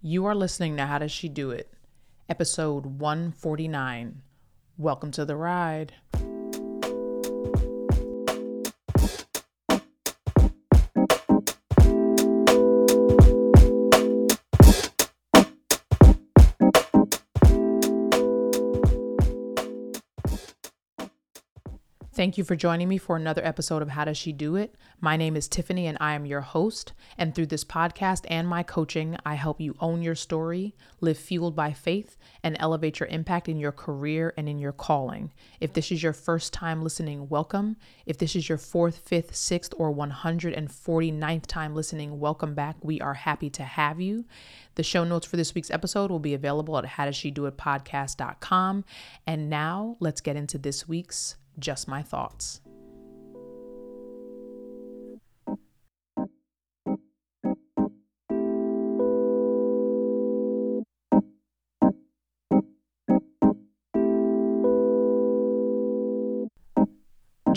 You are listening to How Does She Do It? Episode 149. Welcome to the ride. Thank you for joining me for another episode of How Does She Do It? My name is Tiffany and I am your host. And through this podcast and my coaching, I help you own your story, live fueled by faith, and elevate your impact in your career and in your calling. If this is your first time listening, welcome. If this is your fourth, fifth, sixth, or 149th time listening, welcome back. We are happy to have you. The show notes for this week's episode will be available at howdoesshedoitpodcast.com. And now let's get into this week's just my thoughts.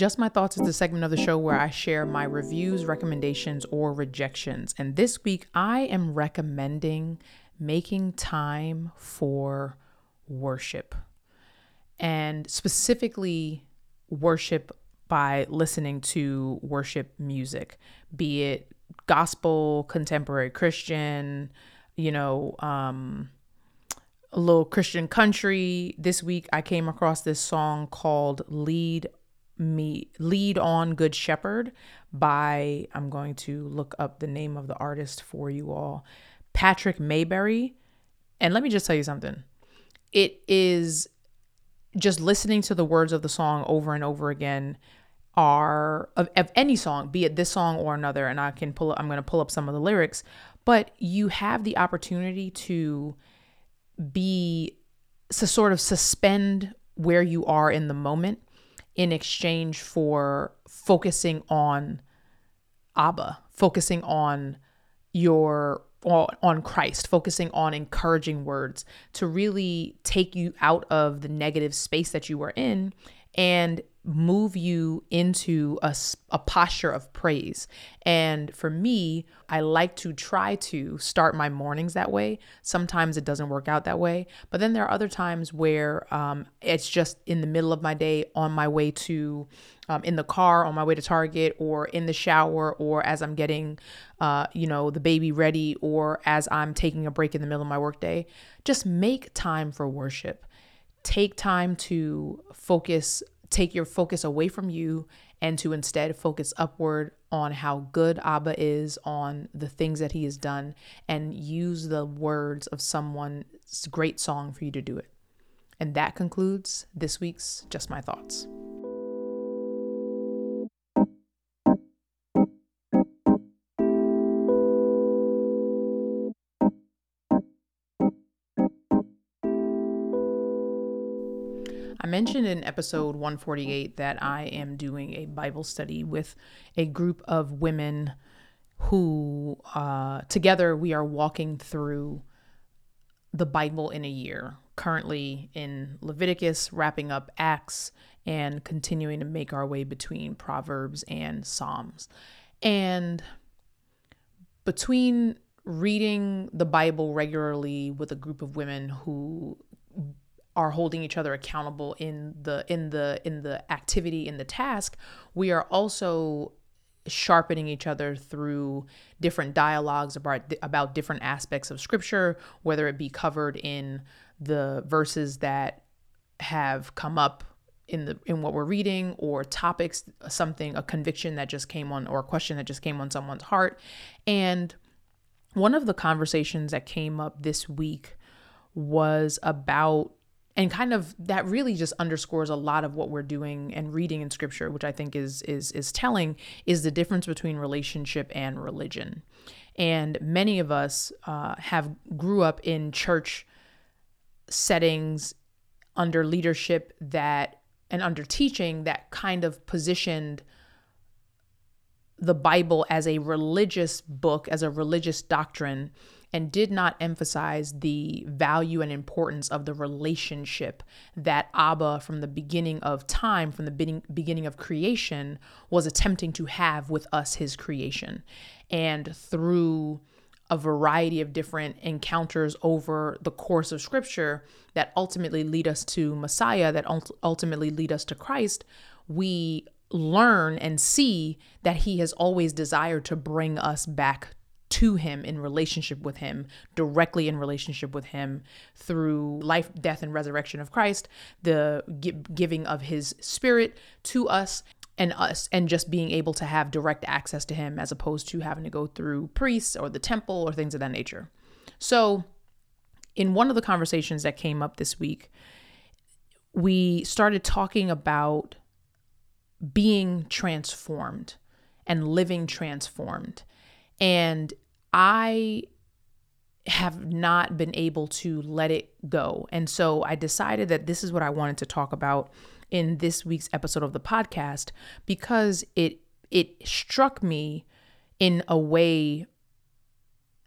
Just My Thoughts is the segment of the show where I share my reviews, recommendations, or rejections. And this week I am recommending making time for worship and specifically worship by listening to worship music, be it gospel, contemporary Christian, you know, um, a little Christian country. This week I came across this song called Lead Me Lead on Good Shepherd by I'm going to look up the name of the artist for you all. Patrick Mayberry. And let me just tell you something. It is just listening to the words of the song over and over again are of, of any song, be it this song or another, and I can pull up, I'm going to pull up some of the lyrics, but you have the opportunity to be to sort of suspend where you are in the moment in exchange for focusing on Abba, focusing on your on Christ, focusing on encouraging words to really take you out of the negative space that you were in and move you into a, a posture of praise. And for me, I like to try to start my mornings that way. Sometimes it doesn't work out that way. But then there are other times where um, it's just in the middle of my day on my way to, um, in the car, on my way to Target, or in the shower, or as I'm getting, uh, you know, the baby ready, or as I'm taking a break in the middle of my workday. Just make time for worship. Take time to focus take your focus away from you and to instead focus upward on how good Abba is, on the things that he has done, and use the words of someone's great song for you to do it. And that concludes this week's Just My Thoughts. Mentioned in episode 148 that I am doing a Bible study with a group of women who, uh, together, we are walking through the Bible in a year. Currently in Leviticus, wrapping up Acts, and continuing to make our way between Proverbs and Psalms. And between reading the Bible regularly with a group of women who are holding each other accountable in the in the in the activity in the task we are also sharpening each other through different dialogues about about different aspects of scripture whether it be covered in the verses that have come up in the in what we're reading or topics something a conviction that just came on or a question that just came on someone's heart. And one of the conversations that came up this week was about and kind of that really just underscores a lot of what we're doing and reading in scripture which i think is is is telling is the difference between relationship and religion. And many of us uh, have grew up in church settings under leadership that and under teaching that kind of positioned the bible as a religious book as a religious doctrine and did not emphasize the value and importance of the relationship that Abba, from the beginning of time, from the beginning of creation, was attempting to have with us, his creation. And through a variety of different encounters over the course of scripture that ultimately lead us to Messiah, that ultimately lead us to Christ, we learn and see that he has always desired to bring us back to him in relationship with him, directly in relationship with him through life, death, and resurrection of Christ, the giving of his spirit to us and us, and just being able to have direct access to him as opposed to having to go through priests or the temple or things of that nature. So, in one of the conversations that came up this week, we started talking about being transformed and living transformed. And I have not been able to let it go. And so I decided that this is what I wanted to talk about in this week's episode of the podcast because it it struck me in a way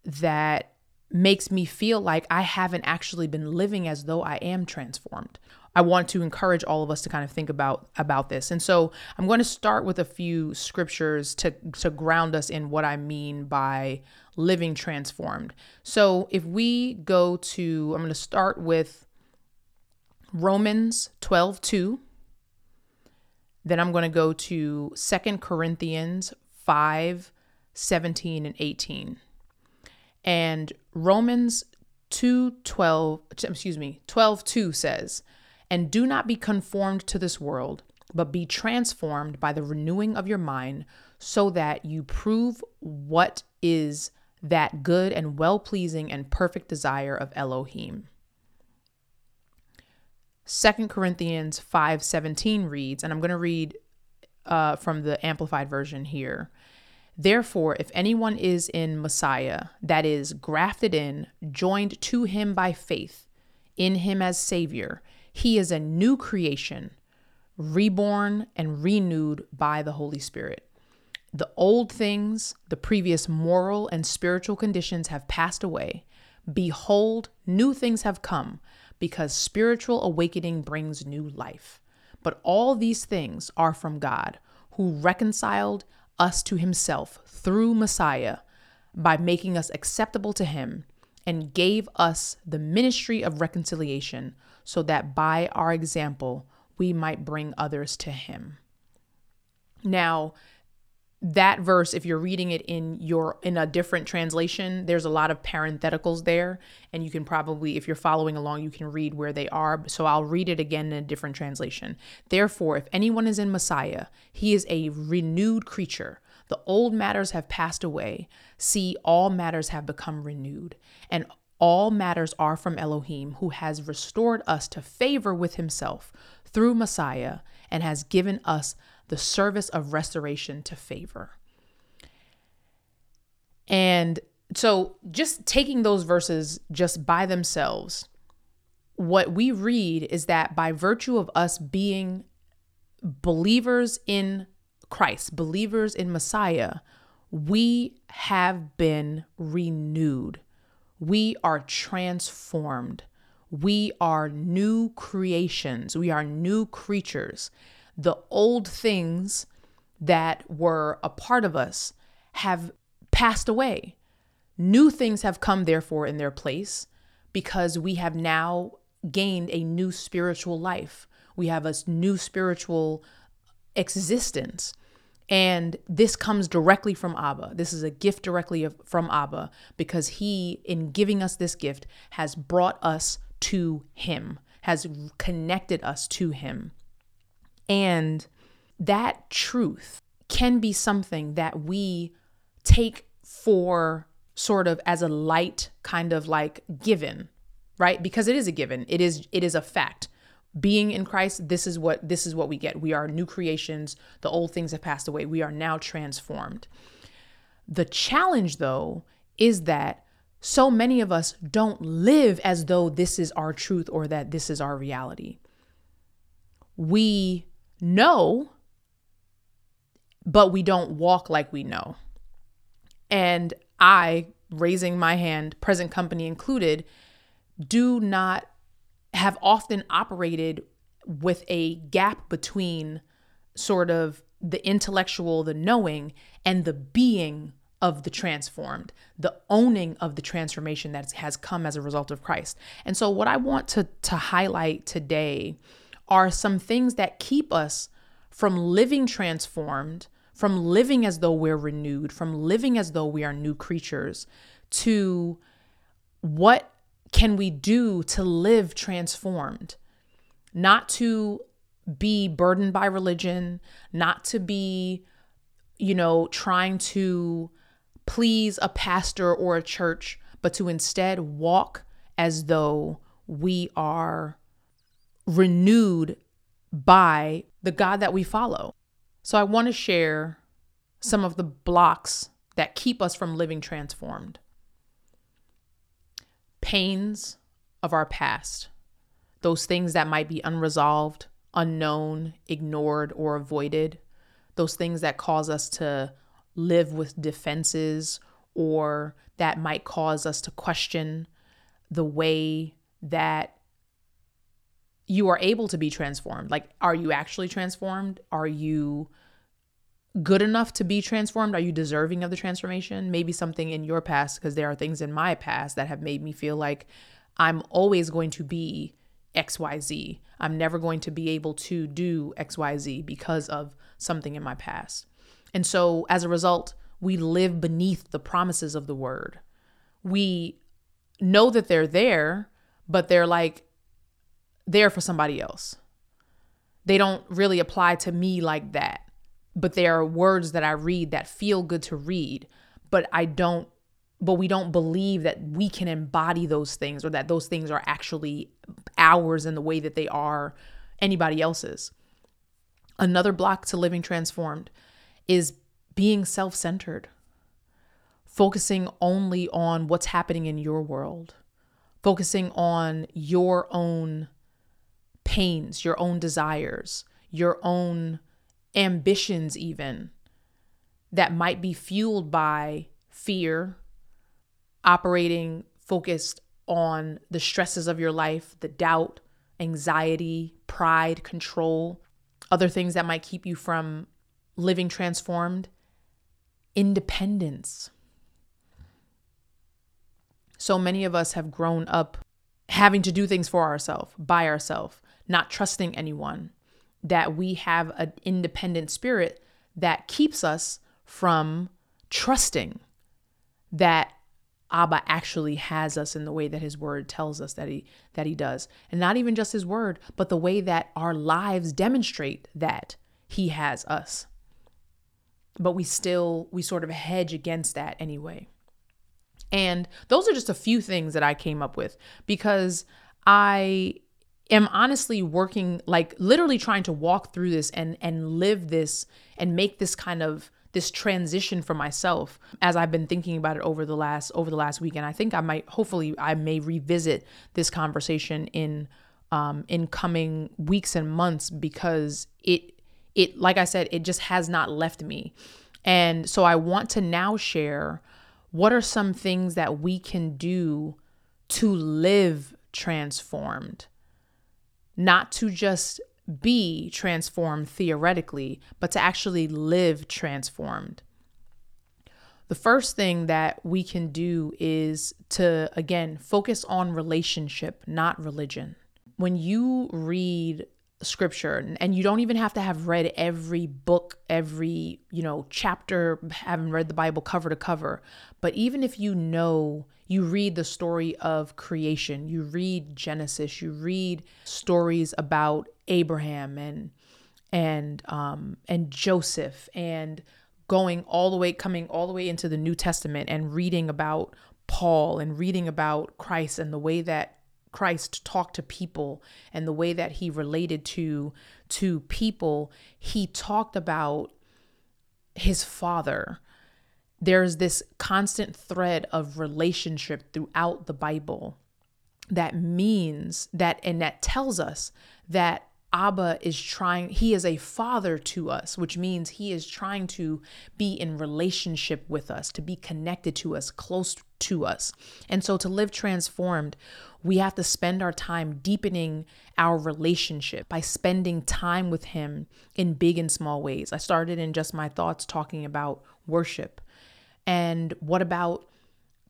that makes me feel like I haven't actually been living as though I am transformed. I want to encourage all of us to kind of think about about this. And so I'm going to start with a few scriptures to to ground us in what I mean by living transformed. So if we go to I'm going to start with Romans 12, 2. Then I'm going to go to Second Corinthians 5, 17 and 18. And Romans 2, 12, excuse me, 12, 2 says, and do not be conformed to this world, but be transformed by the renewing of your mind, so that you prove what is that good and well pleasing and perfect desire of Elohim. 2 Corinthians 5:17 reads, and I'm going to read uh, from the amplified version here. Therefore, if anyone is in Messiah, that is grafted in, joined to him by faith, in him as Savior, he is a new creation, reborn and renewed by the Holy Spirit. The old things, the previous moral and spiritual conditions have passed away. Behold, new things have come, because spiritual awakening brings new life. But all these things are from God, who reconciled us to himself through Messiah by making us acceptable to him and gave us the ministry of reconciliation so that by our example, we might bring others to him. Now, that verse if you're reading it in your in a different translation there's a lot of parentheticals there. And you can probably if you're following along you can read where they are. So I'll read it again in a different translation. Therefore if anyone is in Messiah he is a renewed creature. The old matters have passed away. See all matters have become renewed. And all matters are from Elohim, who has restored us to favor with himself through Messiah and has given us the service of restoration to favor. And so, just taking those verses just by themselves, what we read is that by virtue of us being believers in Christ, believers in Messiah, we have been renewed we are transformed. We are new creations. We are new creatures. The old things that were a part of us have passed away. New things have come, therefore, in their place because we have now gained a new spiritual life. We have a new spiritual existence. And this comes directly from Abba. This is a gift directly from Abba because he, in giving us this gift, has brought us to him, has connected us to him. And that truth can be something that we take for sort of as a light kind of like given, right? Because it is a given. It is it is a fact being in Christ, this is what this is what we get. We are new creations. The old things have passed away. We are now transformed. The challenge though is that so many of us don't live as though this is our truth or that this is our reality. We know but we don't walk like we know. And I, raising my hand, present company included, do not have often operated with a gap between sort of the intellectual, the knowing, and the being of the transformed, the owning of the transformation that has come as a result of Christ. And so, what I want to, to highlight today are some things that keep us from living transformed, from living as though we're renewed, from living as though we are new creatures, to what can we do to live transformed? Not to be burdened by religion, not to be, you know, trying to please a pastor or a church, but to instead walk as though we are renewed by the God that we follow. So I want to share some of the blocks that keep us from living transformed. Pains of our past, those things that might be unresolved, unknown, ignored, or avoided, those things that cause us to live with defenses or that might cause us to question the way that you are able to be transformed. Like, are you actually transformed? Are you good enough to be transformed? Are you deserving of the transformation? Maybe something in your past, because there are things in my past that have made me feel like I'm always going to be XYZ. I'm never going to be able to do XYZ because of something in my past. And so as a result, we live beneath the promises of the word. We know that they're there, but they're like there for somebody else. They don't really apply to me like that. But there are words that I read that feel good to read, but I don't but we don't believe that we can embody those things or that those things are actually ours in the way that they are anybody else's. Another block to living transformed is being self centered, focusing only on what's happening in your world, focusing on your own pains, your own desires, your own ambitions, even that might be fueled by fear, operating focused on the stresses of your life, the doubt, anxiety, pride, control, other things that might keep you from living transformed, independence. So many of us have grown up having to do things for ourselves, by ourselves, not trusting anyone, that we have an independent spirit that keeps us from trusting that Abba actually has us in the way that his word tells us that he that he does. And not even just his word, but the way that our lives demonstrate that he has us. But we still we sort of hedge against that anyway. And those are just a few things that I came up with because I am honestly working like literally trying to walk through this and and live this and make this kind of this transition for myself as I've been thinking about it over the last over the last week and I think I might hopefully I may revisit this conversation in um in coming weeks and months because it it like I said it just has not left me. And so I want to now share what are some things that we can do to live transformed. Not to just be transformed theoretically, but to actually live transformed. The first thing that we can do is to, again, focus on relationship, not religion. When you read scripture and you don't even have to have read every book every you know chapter haven't read the bible cover to cover but even if you know you read the story of creation you read genesis you read stories about abraham and and um and joseph and going all the way coming all the way into the new testament and reading about paul and reading about christ and the way that Christ talked to people and the way that he related to to people, he talked about his father. There's this constant thread of relationship throughout the Bible that means that and that tells us that Abba is trying, he is a father to us, which means he is trying to be in relationship with us, to be connected to us, close to us. And so to live transformed, we have to spend our time deepening our relationship by spending time with him in big and small ways. I started in just my thoughts talking about worship. And what about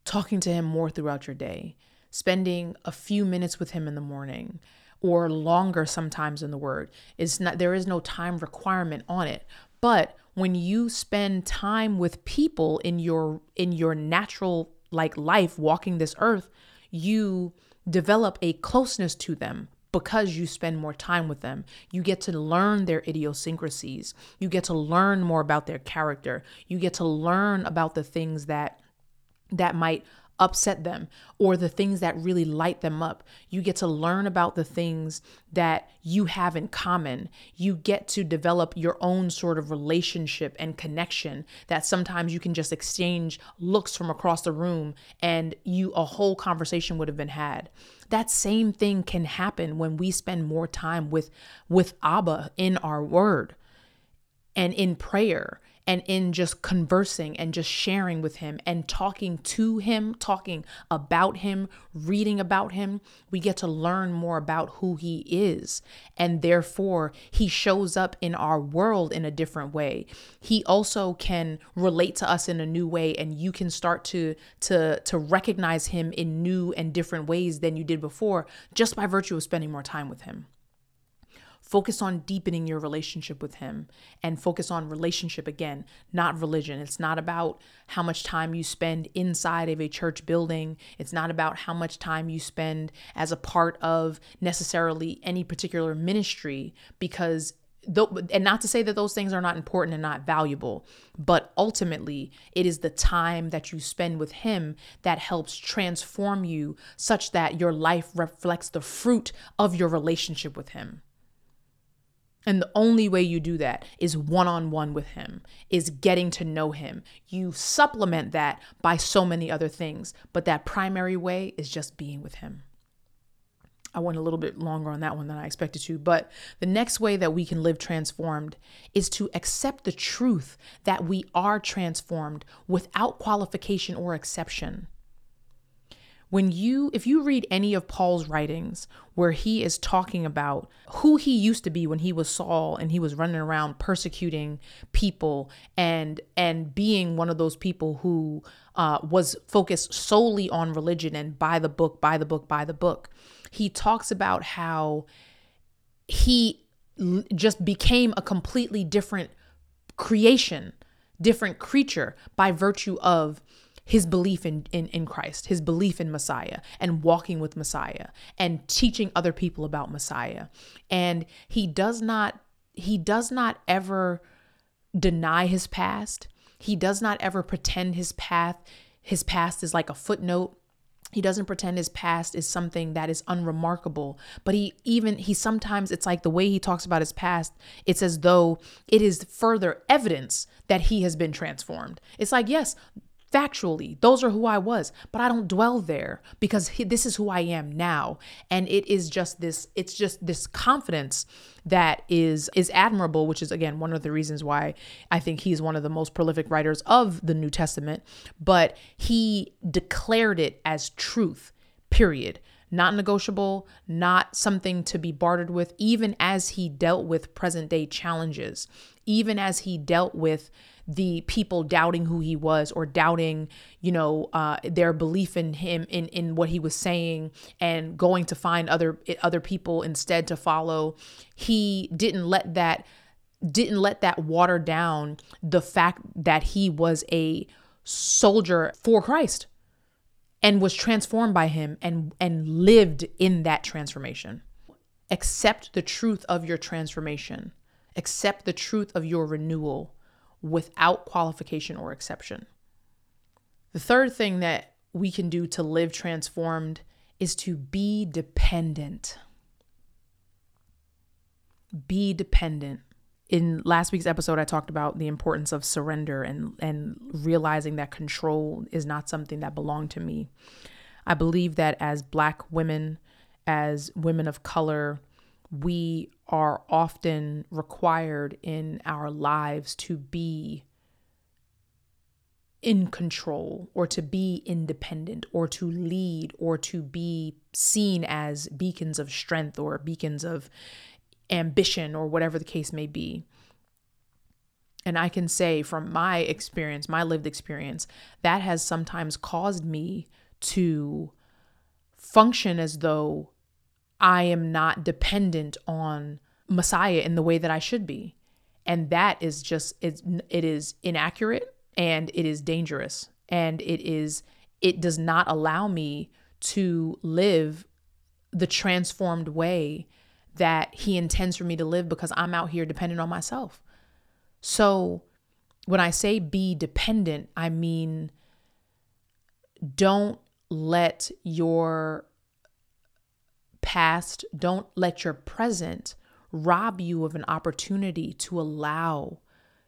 talking to him more throughout your day? Spending a few minutes with him in the morning or longer sometimes in the word. It's not there is no time requirement on it. But when you spend time with people in your in your natural like life walking this earth, you develop a closeness to them because you spend more time with them. You get to learn their idiosyncrasies. You get to learn more about their character. You get to learn about the things that that might upset them or the things that really light them up. You get to learn about the things that you have in common. You get to develop your own sort of relationship and connection that sometimes you can just exchange looks from across the room and you a whole conversation would have been had. That same thing can happen when we spend more time with with Abba in our word and in prayer and in just conversing and just sharing with him and talking to him, talking about him, reading about him, we get to learn more about who he is. And therefore, he shows up in our world in a different way. He also can relate to us in a new way and you can start to to to recognize him in new and different ways than you did before just by virtue of spending more time with him. Focus on deepening your relationship with Him and focus on relationship again, not religion. It's not about how much time you spend inside of a church building. It's not about how much time you spend as a part of necessarily any particular ministry because Though, and not to say that those things are not important and not valuable, but ultimately it is the time that you spend with Him that helps transform you such that your life reflects the fruit of your relationship with Him. And the only way you do that is one on one with him, is getting to know him. You supplement that by so many other things, but that primary way is just being with him. I went a little bit longer on that one than I expected to, but the next way that we can live transformed is to accept the truth that we are transformed without qualification or exception when you if you read any of Paul's writings where he is talking about who he used to be when he was Saul and he was running around persecuting people and and being one of those people who uh, was focused solely on religion and by the book by the book by the book. He talks about how he l- just became a completely different creation different creature by virtue of his belief in, in, in Christ, his belief in Messiah, and walking with Messiah, and teaching other people about Messiah. And he does not he does not ever deny his past. He does not ever pretend his path his past is like a footnote he doesn't pretend his past is something that is unremarkable but he even he sometimes it's like the way he talks about his past it's as though it is further evidence that he has been transformed it's like yes factually those are who i was but i don't dwell there because this is who i am now. And it is just this it's just this confidence that is is admirable which is again one of the reasons why i think he's one of the most prolific writers of the new testament. But he declared it as truth period. Not negotiable, not something to be bartered with, even as he dealt with present day challenges, even as he dealt with the people doubting who he was or doubting you know uh, their belief in him in in what he was saying and going to find other other people instead to follow. He didn't let that didn't let that water down the fact that he was a soldier for Christ and was transformed by him and and lived in that transformation. Accept the truth of your transformation. Accept the truth of your renewal without qualification or exception. The third thing that we can do to live transformed is to be dependent. Be dependent. In last week's episode, I talked about the importance of surrender and, and realizing that control is not something that belonged to me. I believe that as Black women, as women of color, we are often required in our lives to be in control or to be independent or to lead or to be seen as beacons of strength or beacons of ambition or whatever the case may be. And I can say from my experience, my lived experience, that has sometimes caused me to function as though I am not dependent on Messiah in the way that I should be. And that is just it's it is inaccurate and it is dangerous and it is it does not allow me to live the transformed way that he intends for me to live because I'm out here dependent on myself. So when I say be dependent, I mean don't let your past, don't let your present rob you of an opportunity to allow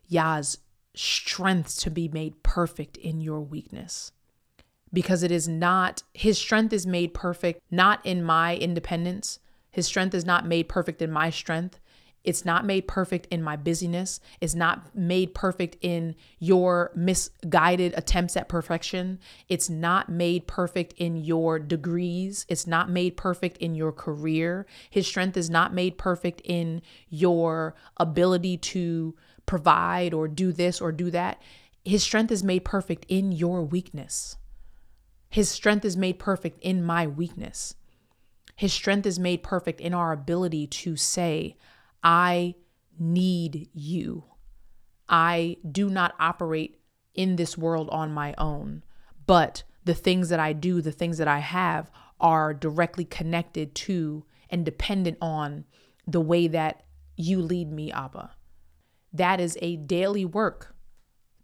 Yah's strength to be made perfect in your weakness. Because it is not, his strength is made perfect not in my independence. His strength is not made perfect in my strength. It's not made perfect in my busyness. It's not made perfect in your misguided attempts at perfection. It's not made perfect in your degrees. It's not made perfect in your career. His strength is not made perfect in your ability to provide or do this or do that. His strength is made perfect in your weakness. His strength is made perfect in my weakness. His strength is made perfect in our ability to say, I need you. I do not operate in this world on my own, but the things that I do, the things that I have are directly connected to and dependent on the way that you lead me, Abba. That is a daily work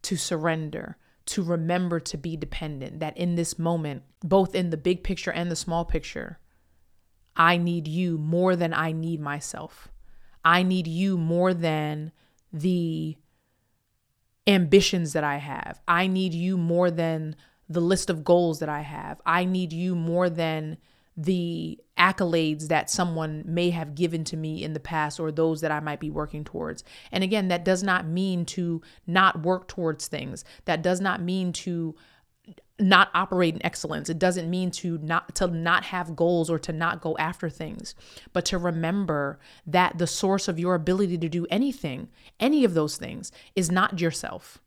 to surrender, to remember to be dependent, that in this moment, both in the big picture and the small picture, I need you more than I need myself. I need you more than the ambitions that I have. I need you more than the list of goals that I have. I need you more than the accolades that someone may have given to me in the past or those that I might be working towards. And again, that does not mean to not work towards things. That does not mean to not operate in excellence. It doesn't mean to not to not have goals or to not go after things, but to remember that the source of your ability to do anything, any of those things is not yourself.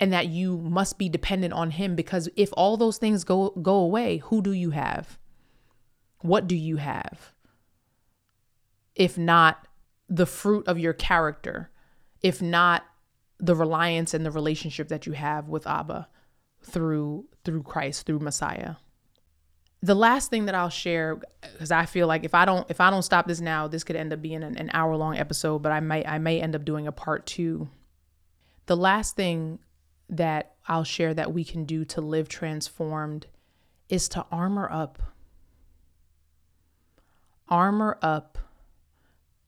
And that you must be dependent on him because if all those things go go away, who do you have? What do you have? If not the fruit of your character, if not the reliance and the relationship that you have with Abba through through Christ, through Messiah. The last thing that I'll share, because I feel like if I don't if I don't stop this now, this could end up being an, an hour long episode, but I might I may end up doing a part two. The last thing that I'll share that we can do to live transformed is to armor up. Armor up.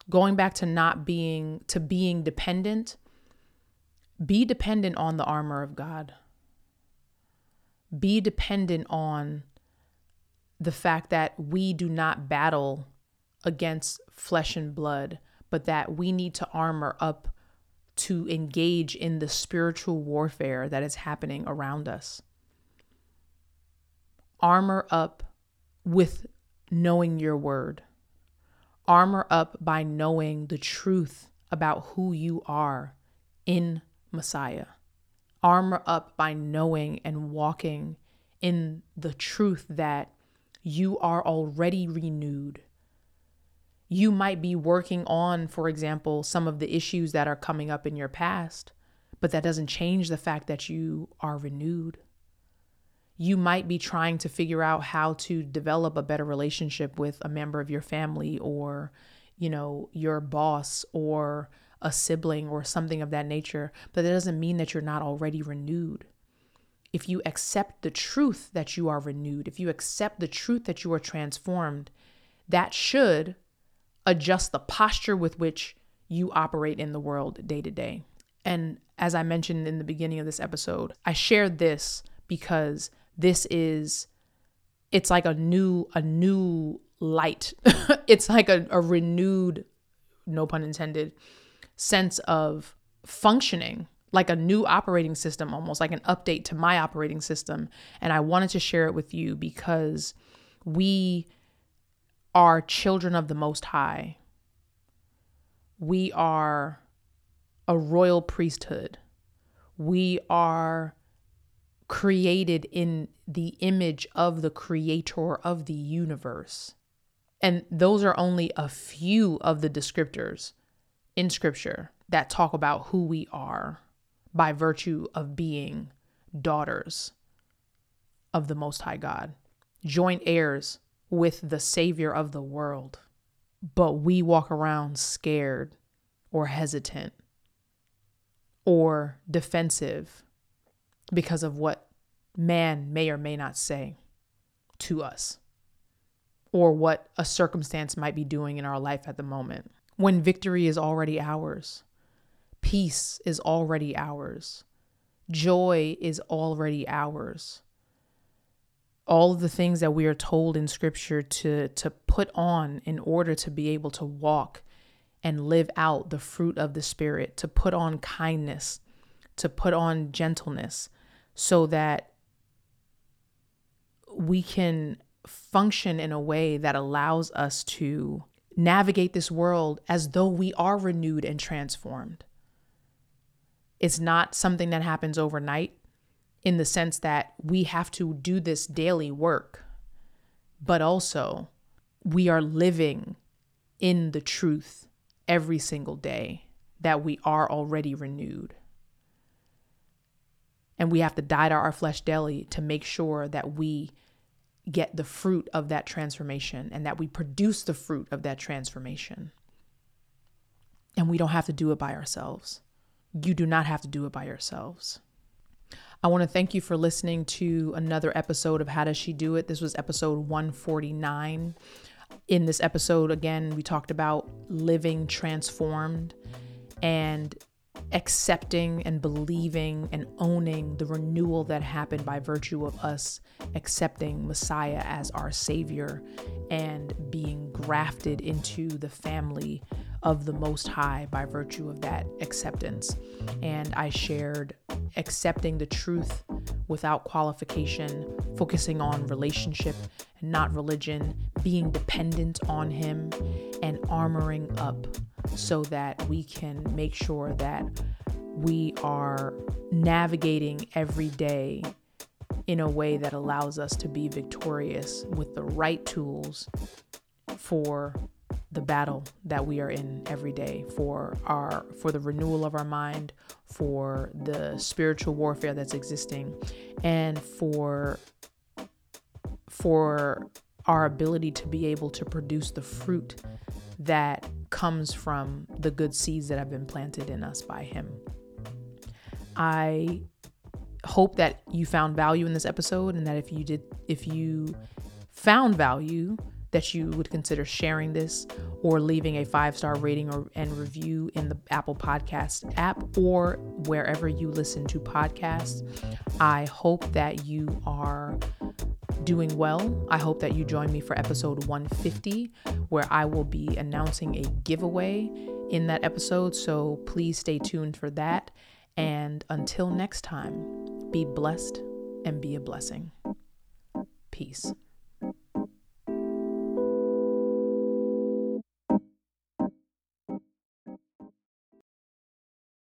Going back to not being to being dependent. Be dependent on the armor of God be dependent on the fact that we do not battle against flesh and blood, but that we need to armor up to engage in the spiritual warfare that is happening around us. Armor up with knowing your word. Armor up by knowing the truth about who you are in Messiah armor up by knowing and walking in the truth that you are already renewed. You might be working on, for example, some of the issues that are coming up in your past, but that doesn't change the fact that you are renewed. You might be trying to figure out how to develop a better relationship with a member of your family or, you know, your boss or a sibling or something of that nature, but that doesn't mean that you're not already renewed. If you accept the truth that you are renewed, if you accept the truth that you are transformed, that should adjust the posture with which you operate in the world day to day. And as I mentioned in the beginning of this episode, I shared this because this is it's like a new a new light. it's like a, a renewed no pun intended sense of functioning like a new operating system, almost like an update to my operating system. And I wanted to share it with you because we are children of the Most High. We are a royal priesthood. We are created in the image of the creator of the universe. And those are only a few of the descriptors in scripture that talk about who we are by virtue of being daughters of the Most High God, joint heirs with the Savior of the world. But we walk around scared or hesitant or defensive because of what man may or may not say to us or what a circumstance might be doing in our life at the moment. When victory is already ours, peace is already ours, joy is already ours. All of the things that we are told in scripture to, to put on in order to be able to walk and live out the fruit of the Spirit, to put on kindness, to put on gentleness, so that we can function in a way that allows us to navigate this world as though we are renewed and transformed. It's not something that happens overnight in the sense that we have to do this daily work, but also we are living in the truth every single day that we are already renewed. And we have to die to our flesh daily to make sure that we get the fruit of that transformation and that we produce the fruit of that transformation. And we don't have to do it by ourselves. You do not have to do it by yourselves. I want to thank you for listening to another episode of How Does She Do It? This was episode 149. In this episode, again, we talked about living transformed and accepting and believing and owning the renewal that happened by virtue of us accepting Messiah as our Savior and being grafted into the family of the Most High by virtue of that acceptance. And I shared accepting the truth without qualification, focusing on relationship and not religion, being dependent on Him, and armoring up so that we can make sure that we are navigating every day in a way that allows us to be victorious with the right tools for the battle that we are in every day for our for the renewal of our mind for the spiritual warfare that's existing and for for our ability to be able to produce the fruit that comes from the good seeds that have been planted in us by him i hope that you found value in this episode and that if you did if you found value that you would consider sharing this or leaving a five star rating or and review in the Apple Podcast app or wherever you listen to podcasts. I hope that you are doing well. I hope that you join me for episode 150, where I will be announcing a giveaway in that episode. So please stay tuned for that. And until next time, be blessed and be a blessing. Peace.